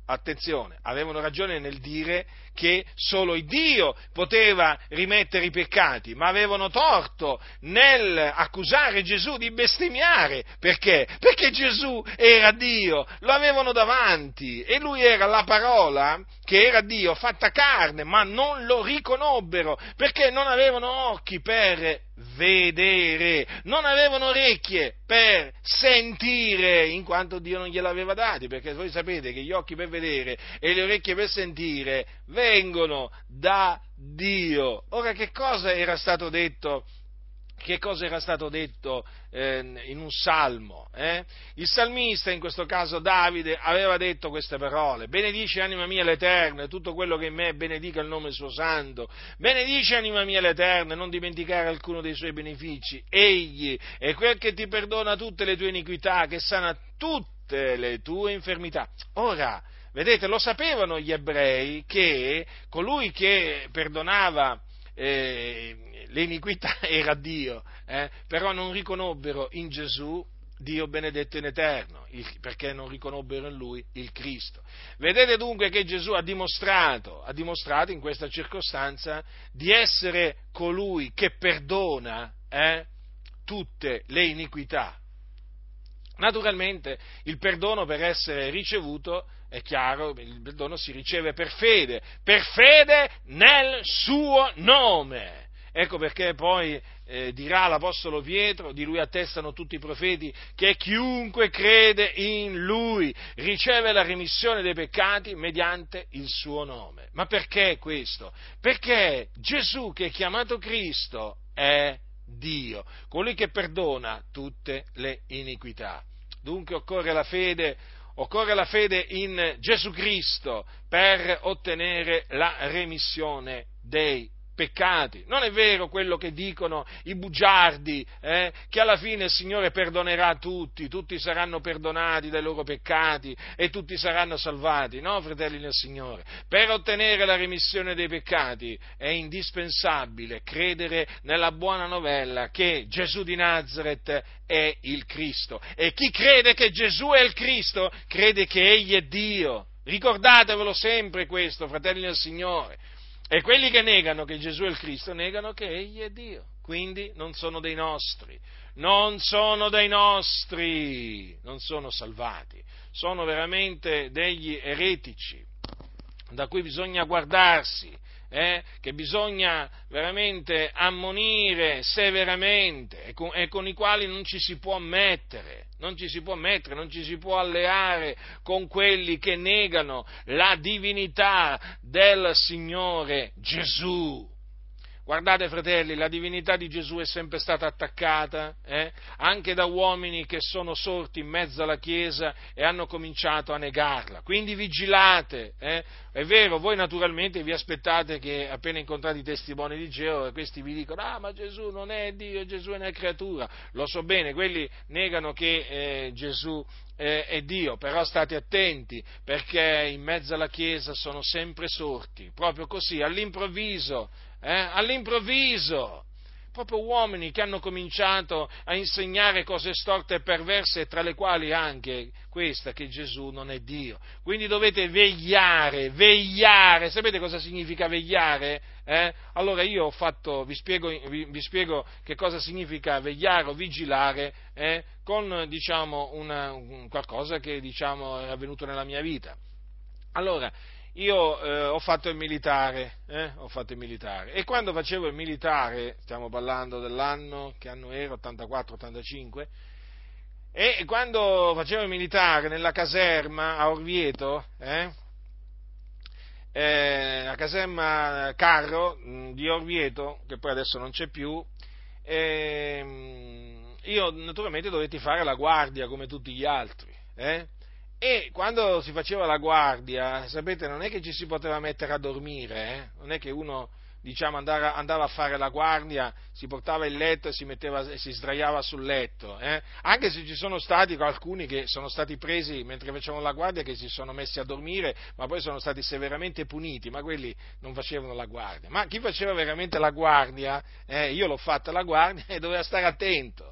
attenzione, avevano ragione nel dire che solo Dio poteva rimettere i peccati, ma avevano torto nel accusare Gesù di bestemmiare. Perché? Perché Gesù era Dio, lo avevano davanti e lui era la parola che era Dio fatta carne, ma non lo riconobbero perché non avevano occhi per vedere, non avevano orecchie per sentire, in quanto Dio non gliel'aveva dati, perché voi sapete che gli occhi per vedere e le orecchie per sentire vengono da Dio. Ora che cosa era stato detto che cosa era stato detto eh, in un salmo. Eh? Il salmista, in questo caso Davide, aveva detto queste parole, benedice anima mia l'Eterno e tutto quello che in me benedica il nome suo santo, benedice anima mia l'Eterno e non dimenticare alcuno dei suoi benefici, egli è quel che ti perdona tutte le tue iniquità, che sana tutte le tue infermità. Ora, vedete, lo sapevano gli ebrei che colui che perdonava eh, l'iniquità era Dio, eh? però non riconobbero in Gesù Dio benedetto in eterno, perché non riconobbero in lui il Cristo. Vedete dunque che Gesù ha dimostrato, ha dimostrato in questa circostanza di essere colui che perdona eh, tutte le iniquità. Naturalmente il perdono per essere ricevuto è chiaro, il perdono si riceve per fede, per fede nel suo nome. Ecco perché poi eh, dirà l'Apostolo Pietro, di lui attestano tutti i profeti, che chiunque crede in lui riceve la remissione dei peccati mediante il suo nome. Ma perché questo? Perché Gesù che è chiamato Cristo è Dio, colui che perdona tutte le iniquità. Dunque occorre la fede, occorre la fede in Gesù Cristo per ottenere la remissione dei peccati. Non è vero quello che dicono i bugiardi, eh, che alla fine il Signore perdonerà tutti, tutti saranno perdonati dai loro peccati e tutti saranno salvati. No, fratelli del Signore. Per ottenere la remissione dei peccati è indispensabile credere nella buona novella che Gesù di Nazareth è il Cristo. E chi crede che Gesù è il Cristo, crede che Egli è Dio. Ricordatevelo sempre questo, fratelli del Signore. E quelli che negano che Gesù è il Cristo negano che Egli è Dio, quindi non sono dei nostri, non sono dei nostri, non sono salvati, sono veramente degli eretici da cui bisogna guardarsi eh, che bisogna veramente ammonire severamente e con, e con, i quali non ci si può mettere, non ci si può mettere, non ci si può alleare con quelli che negano la divinità del Signore Gesù. Guardate fratelli, la divinità di Gesù è sempre stata attaccata eh, anche da uomini che sono sorti in mezzo alla Chiesa e hanno cominciato a negarla. Quindi vigilate. Eh. È vero, voi naturalmente vi aspettate che appena incontrate i testimoni di Geova questi vi dicono ah ma Gesù non è Dio, Gesù è una creatura. Lo so bene, quelli negano che eh, Gesù eh, è Dio, però state attenti perché in mezzo alla Chiesa sono sempre sorti, proprio così, all'improvviso eh, all'improvviso, proprio uomini che hanno cominciato a insegnare cose storte e perverse, tra le quali anche questa che Gesù non è Dio. Quindi dovete vegliare, vegliare. Sapete cosa significa vegliare? Eh? Allora io fatto, vi, spiego, vi, vi, spiego, che cosa significa vegliare o vigilare eh? con diciamo, una, un, qualcosa che diciamo, è avvenuto nella mia vita. Allora, io eh, ho fatto il militare, eh, ho fatto il militare e quando facevo il militare, stiamo parlando dell'anno, che anno era, 84-85, e quando facevo il militare nella caserma a Orvieto, eh, eh, la caserma Carro mh, di Orvieto, che poi adesso non c'è più, ehm, io naturalmente dovetti fare la guardia come tutti gli altri. Eh? E quando si faceva la guardia, sapete, non è che ci si poteva mettere a dormire, eh? non è che uno diciamo, andava, andava, a fare la guardia, si portava il letto e si, metteva, e si sdraiava sul letto. Eh? Anche se ci sono stati alcuni che sono stati presi mentre facevano la guardia, che si sono messi a dormire, ma poi sono stati severamente puniti, ma quelli non facevano la guardia. Ma chi faceva veramente la guardia, eh, io l'ho fatta la guardia e doveva stare attento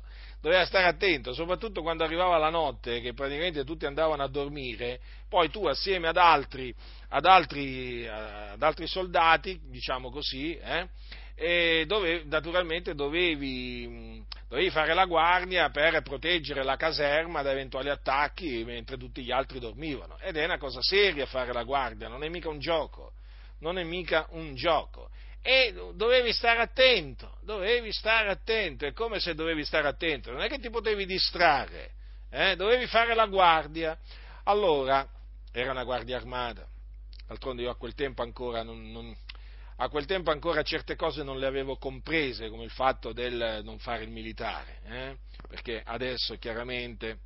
doveva stare attento, soprattutto quando arrivava la notte, che praticamente tutti andavano a dormire, poi tu assieme ad altri, ad altri, ad altri soldati, diciamo così, eh, e dove, naturalmente dovevi, dovevi, fare la guardia per proteggere la caserma da eventuali attacchi mentre tutti gli altri dormivano. Ed è una cosa seria fare la guardia, non è mica un gioco, non è mica un gioco e dovevi stare attento, dovevi stare attento, è come se dovevi stare attento, non è che ti potevi distrarre, eh? dovevi fare la guardia. Allora, era una guardia armata, d'altronde io a quel tempo ancora non, non, a quel tempo ancora certe cose non le avevo comprese, come il fatto del non fare il militare, eh? perché adesso chiaramente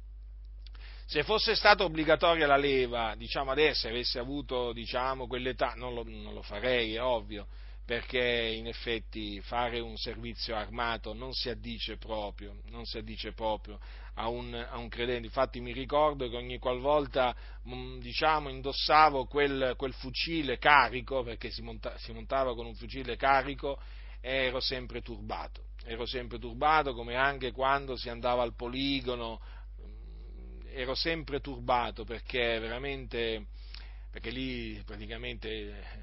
se fosse stata obbligatoria la leva, diciamo adesso, avessi avuto diciamo, quell'età, non lo, non lo farei, è ovvio, perché in effetti fare un servizio armato non si addice proprio, si addice proprio a, un, a, un, credente. Infatti mi ricordo che ogni qualvolta mm, diciamo, indossavo quel, quel, fucile carico, perché si, monta, si montava con un fucile carico, ero sempre turbato. Ero sempre turbato come anche quando si andava al poligono, mm, ero sempre turbato perché veramente, perché lì praticamente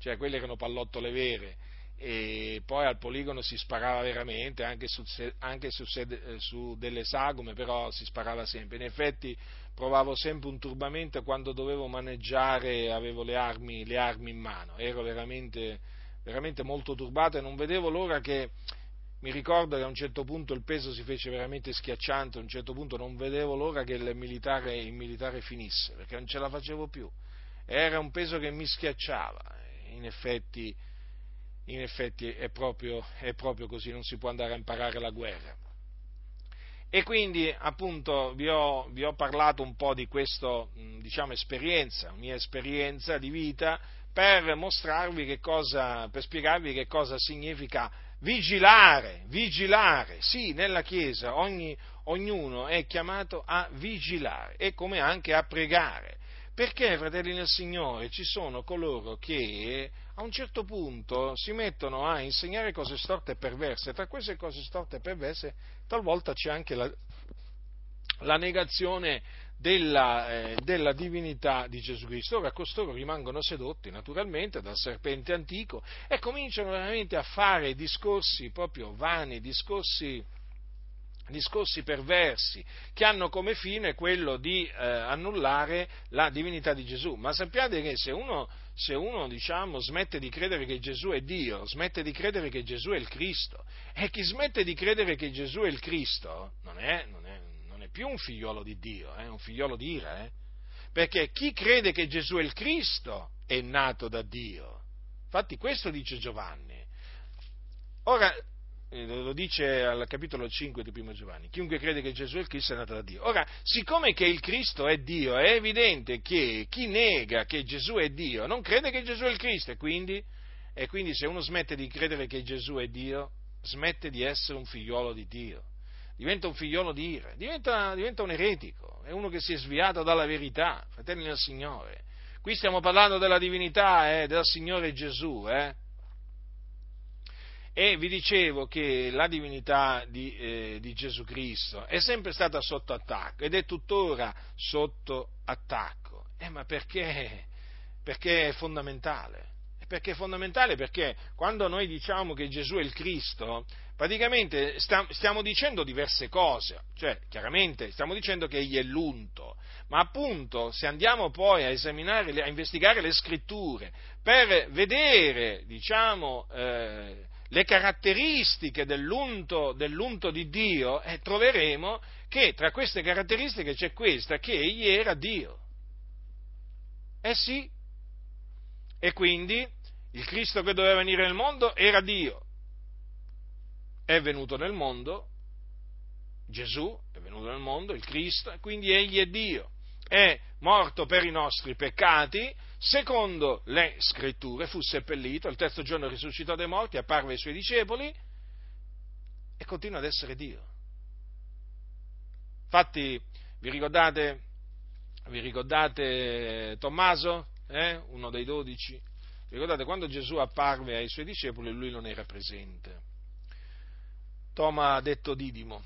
cioè quelle erano pallottole vere, e poi al poligono si sparava veramente, anche, su, anche su, su, delle sagome, però si sparava sempre. In effetti provavo sempre un turbamento quando dovevo maneggiare, avevo le armi, le armi in mano, ero veramente, veramente molto turbato e non vedevo l'ora che, mi ricordo che a un certo punto il peso si fece veramente schiacciante, a un certo punto non vedevo l'ora che il militare, il militare finisse, perché non ce la facevo più. Era un peso che mi schiacciava in effetti, in effetti è, proprio, è proprio così, non si può andare a imparare la guerra. E quindi appunto vi ho, vi ho parlato un po' di questa diciamo, esperienza, mia esperienza di vita, per mostrarvi che cosa, per spiegarvi che cosa significa vigilare, vigilare. Sì, nella Chiesa ogni, ognuno è chiamato a vigilare e come anche a pregare. Perché, fratelli nel Signore, ci sono coloro che a un certo punto si mettono a insegnare cose storte e perverse. Tra queste cose storte e perverse talvolta c'è anche la, la negazione della, eh, della, divinità di Gesù Cristo. Ora costoro rimangono sedotti naturalmente dal serpente antico e cominciano veramente a fare discorsi proprio vani, discorsi discorsi perversi che hanno come fine quello di eh, annullare la divinità di Gesù. Ma sappiate che se uno, se uno diciamo, smette di credere che Gesù è Dio, smette di credere che Gesù è il Cristo, e chi smette di credere che Gesù è il Cristo non è, non è, non è più un figliolo di Dio, è un figliolo di ira, eh? perché chi crede che Gesù è il Cristo è nato da Dio. Infatti questo dice Giovanni. Ora, eh, lo dice al capitolo 5 di Primo Giovanni, chiunque crede che Gesù è il Cristo è nato da Dio. Ora, siccome che il Cristo è Dio, è evidente che chi nega che Gesù è Dio non crede che Gesù è il Cristo e quindi, e quindi se uno smette di credere che Gesù è Dio, smette di essere un figliolo di Dio, diventa un figliolo di ira, diventa, diventa un eretico, è uno che si è sviato dalla verità, fratelli del Signore. Qui stiamo parlando della divinità eh, del Signore Gesù, eh? E vi dicevo che la divinità di, eh, di, Gesù Cristo è sempre stata sotto attacco ed è tuttora sotto attacco. Eh, ma perché? Perché è fondamentale. Perché è fondamentale perché quando noi diciamo che Gesù è il Cristo, praticamente stiamo dicendo diverse cose, cioè chiaramente stiamo dicendo che egli è l'unto, ma appunto se andiamo poi a esaminare, a investigare le scritture per vedere, diciamo, eh, le caratteristiche dell'unto, dell'unto di Dio e troveremo che tra queste caratteristiche c'è questa, che egli era Dio. Eh sì, e quindi il Cristo che doveva venire nel mondo era Dio. È venuto nel mondo, Gesù è venuto nel mondo, il Cristo, quindi egli è Dio. È morto per i nostri peccati, secondo le scritture, fu seppellito, il terzo giorno risuscitò dai morti, apparve ai suoi discepoli e continua ad essere Dio. Infatti, vi ricordate, vi ricordate Tommaso, eh? uno dei dodici? Ricordate quando Gesù apparve ai suoi discepoli lui non era presente. Toma ha detto Didimo,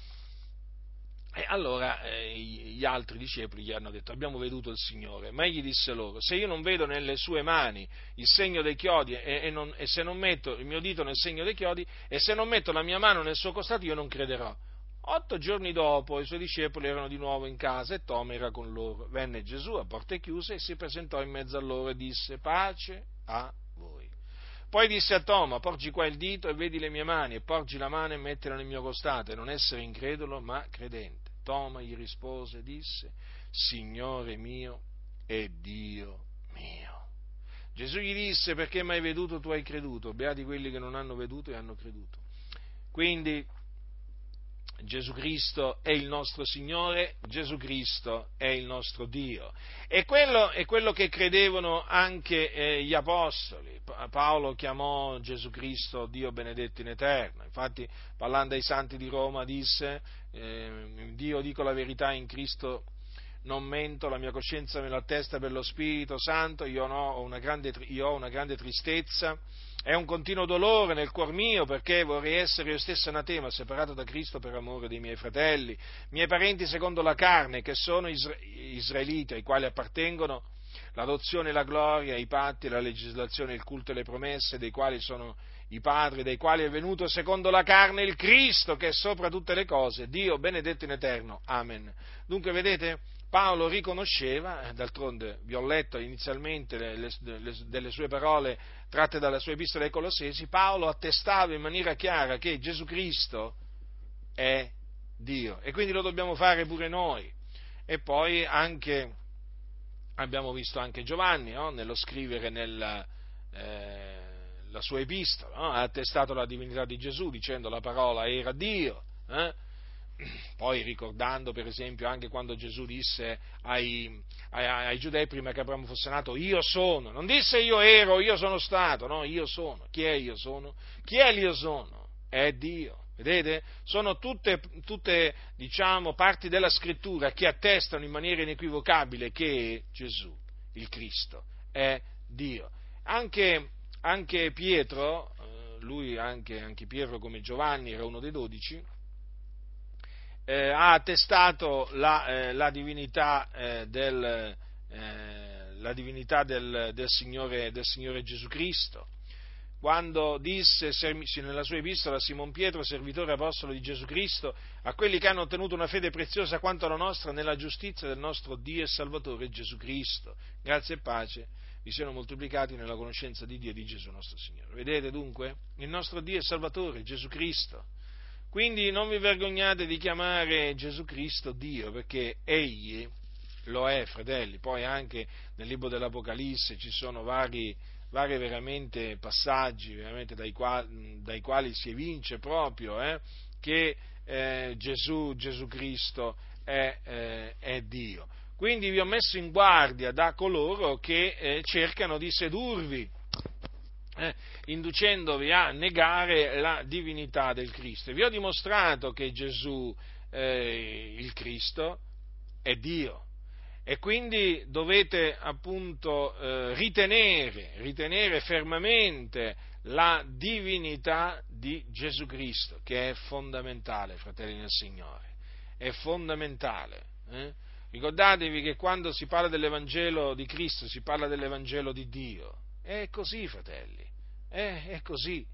allora eh, gli altri discepoli gli hanno detto abbiamo veduto il Signore, ma egli disse loro se io non vedo nelle sue mani il segno dei chiodi e, e, non, e, se non metto il mio dito nel segno dei chiodi e se non metto la mia mano nel suo costato io non crederò. Otto giorni dopo i suoi discepoli erano di nuovo in casa e Toma era con loro. Venne Gesù a porte chiuse e si presentò in mezzo a loro e disse pace a voi. Poi disse a Toma, porgi qua il dito e vedi le mie mani, e porgi la mano e mettila nel mio costato, e non essere incredulo, ma credente. Toma gli rispose e disse, Signore mio e Dio mio. Gesù gli disse perché mai veduto tu hai creduto, beati quelli che non hanno veduto e hanno creduto. Quindi Gesù Cristo è il nostro Signore, Gesù Cristo è il nostro Dio. E quello è quello che credevano anche eh, gli Apostoli. Paolo chiamò Gesù Cristo Dio benedetto in eterno. Infatti, parlando ai santi di Roma, disse, eh, Dio dico la verità in Cristo non mento, la mia coscienza me l'attesta per lo Spirito Santo, io ho una grande, io ho una grande tristezza, è un continuo dolore nel cuor mio perché vorrei essere io stesso anatema, separato da Cristo per amore dei miei fratelli, miei parenti secondo la carne, che sono israeliti, ai quali appartengono l'adozione e la gloria, i patti, la legislazione, il culto e le promesse, dei quali sono i padri, dei quali è venuto secondo la carne il Cristo, che è sopra tutte le cose, Dio benedetto in eterno. Amen. Dunque, vedete, Paolo riconosceva, d'altronde vi ho letto inizialmente le, le, le, delle sue parole tratte dalla sua epistola ai Colossesi, Paolo attestava in maniera chiara che Gesù Cristo è Dio e quindi lo dobbiamo fare pure noi. E poi anche, abbiamo visto anche Giovanni no? nello scrivere nella, eh, la sua epistola, no? ha attestato la divinità di Gesù dicendo la parola era Dio. Eh? poi ricordando per esempio anche quando Gesù disse ai, ai, ai, giudei prima che Abramo fosse nato io sono, non disse io ero, io sono stato, no, io sono. Chi è io sono? Chi è l'io sono? È Dio. Vedete? Sono tutte, tutte diciamo, parti della scrittura che attestano in maniera inequivocabile che Gesù, il Cristo, è Dio. Anche, anche Pietro, eh, lui anche, anche Pietro come Giovanni era uno dei dodici, eh, ha attestato la, eh, la divinità, eh, del, eh, la divinità del, del, Signore, del, Signore, Gesù Cristo. Quando disse nella sua epistola a Simon Pietro, servitore apostolo di Gesù Cristo, a quelli che hanno ottenuto una fede preziosa quanto la nostra nella giustizia del nostro Dio e Salvatore Gesù Cristo. Grazie e pace vi siano moltiplicati nella conoscenza di Dio e di Gesù nostro Signore. Vedete dunque? Il nostro Dio e Salvatore Gesù Cristo quindi non vi vergognate di chiamare Gesù Cristo Dio, perché Egli lo è, fratelli. Poi anche nel libro dell'Apocalisse ci sono vari, vari veramente passaggi veramente dai, quali, dai, quali, si evince proprio eh, che eh, Gesù, Gesù, Cristo è, eh, è, Dio. Quindi vi ho messo in guardia da coloro che eh, cercano di sedurvi eh, inducendovi a negare la divinità del Cristo. Vi ho dimostrato che Gesù, eh, il Cristo, è Dio e quindi dovete appunto eh, ritenere, ritenere fermamente la divinità di Gesù Cristo, che è fondamentale, fratelli del Signore, è fondamentale. Eh? Ricordatevi che quando si parla dell'Evangelo di Cristo si parla dell'Evangelo di Dio è così, fratelli, è, è così.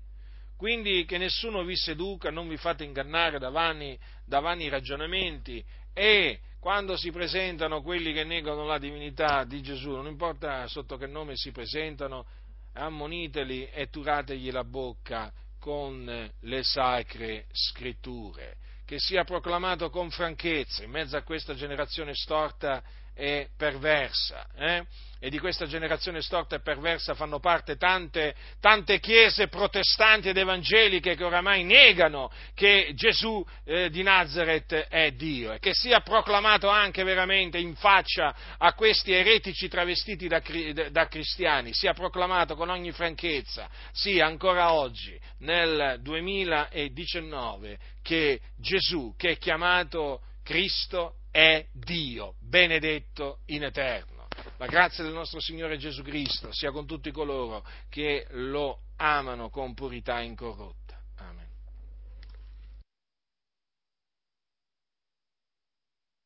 Quindi che nessuno vi seduca, non vi fate ingannare da vani, da vani ragionamenti. E quando si presentano quelli che negano la divinità di Gesù, non importa sotto che nome si presentano, ammoniteli e turategli la bocca con le sacre scritture, che sia proclamato con franchezza in mezzo a questa generazione storta e perversa. Eh? e di questa generazione storta e perversa fanno parte tante, tante chiese protestanti ed evangeliche che oramai negano che Gesù eh, di Nazareth è Dio e che sia proclamato anche veramente in faccia a questi eretici travestiti da, da cristiani, sia proclamato con ogni franchezza, sì, ancora oggi, nel 2019, che Gesù, che è chiamato Cristo, è Dio, benedetto in eterno. La grazia del nostro Signore Gesù Cristo sia con tutti coloro che lo amano con purità incorrotta.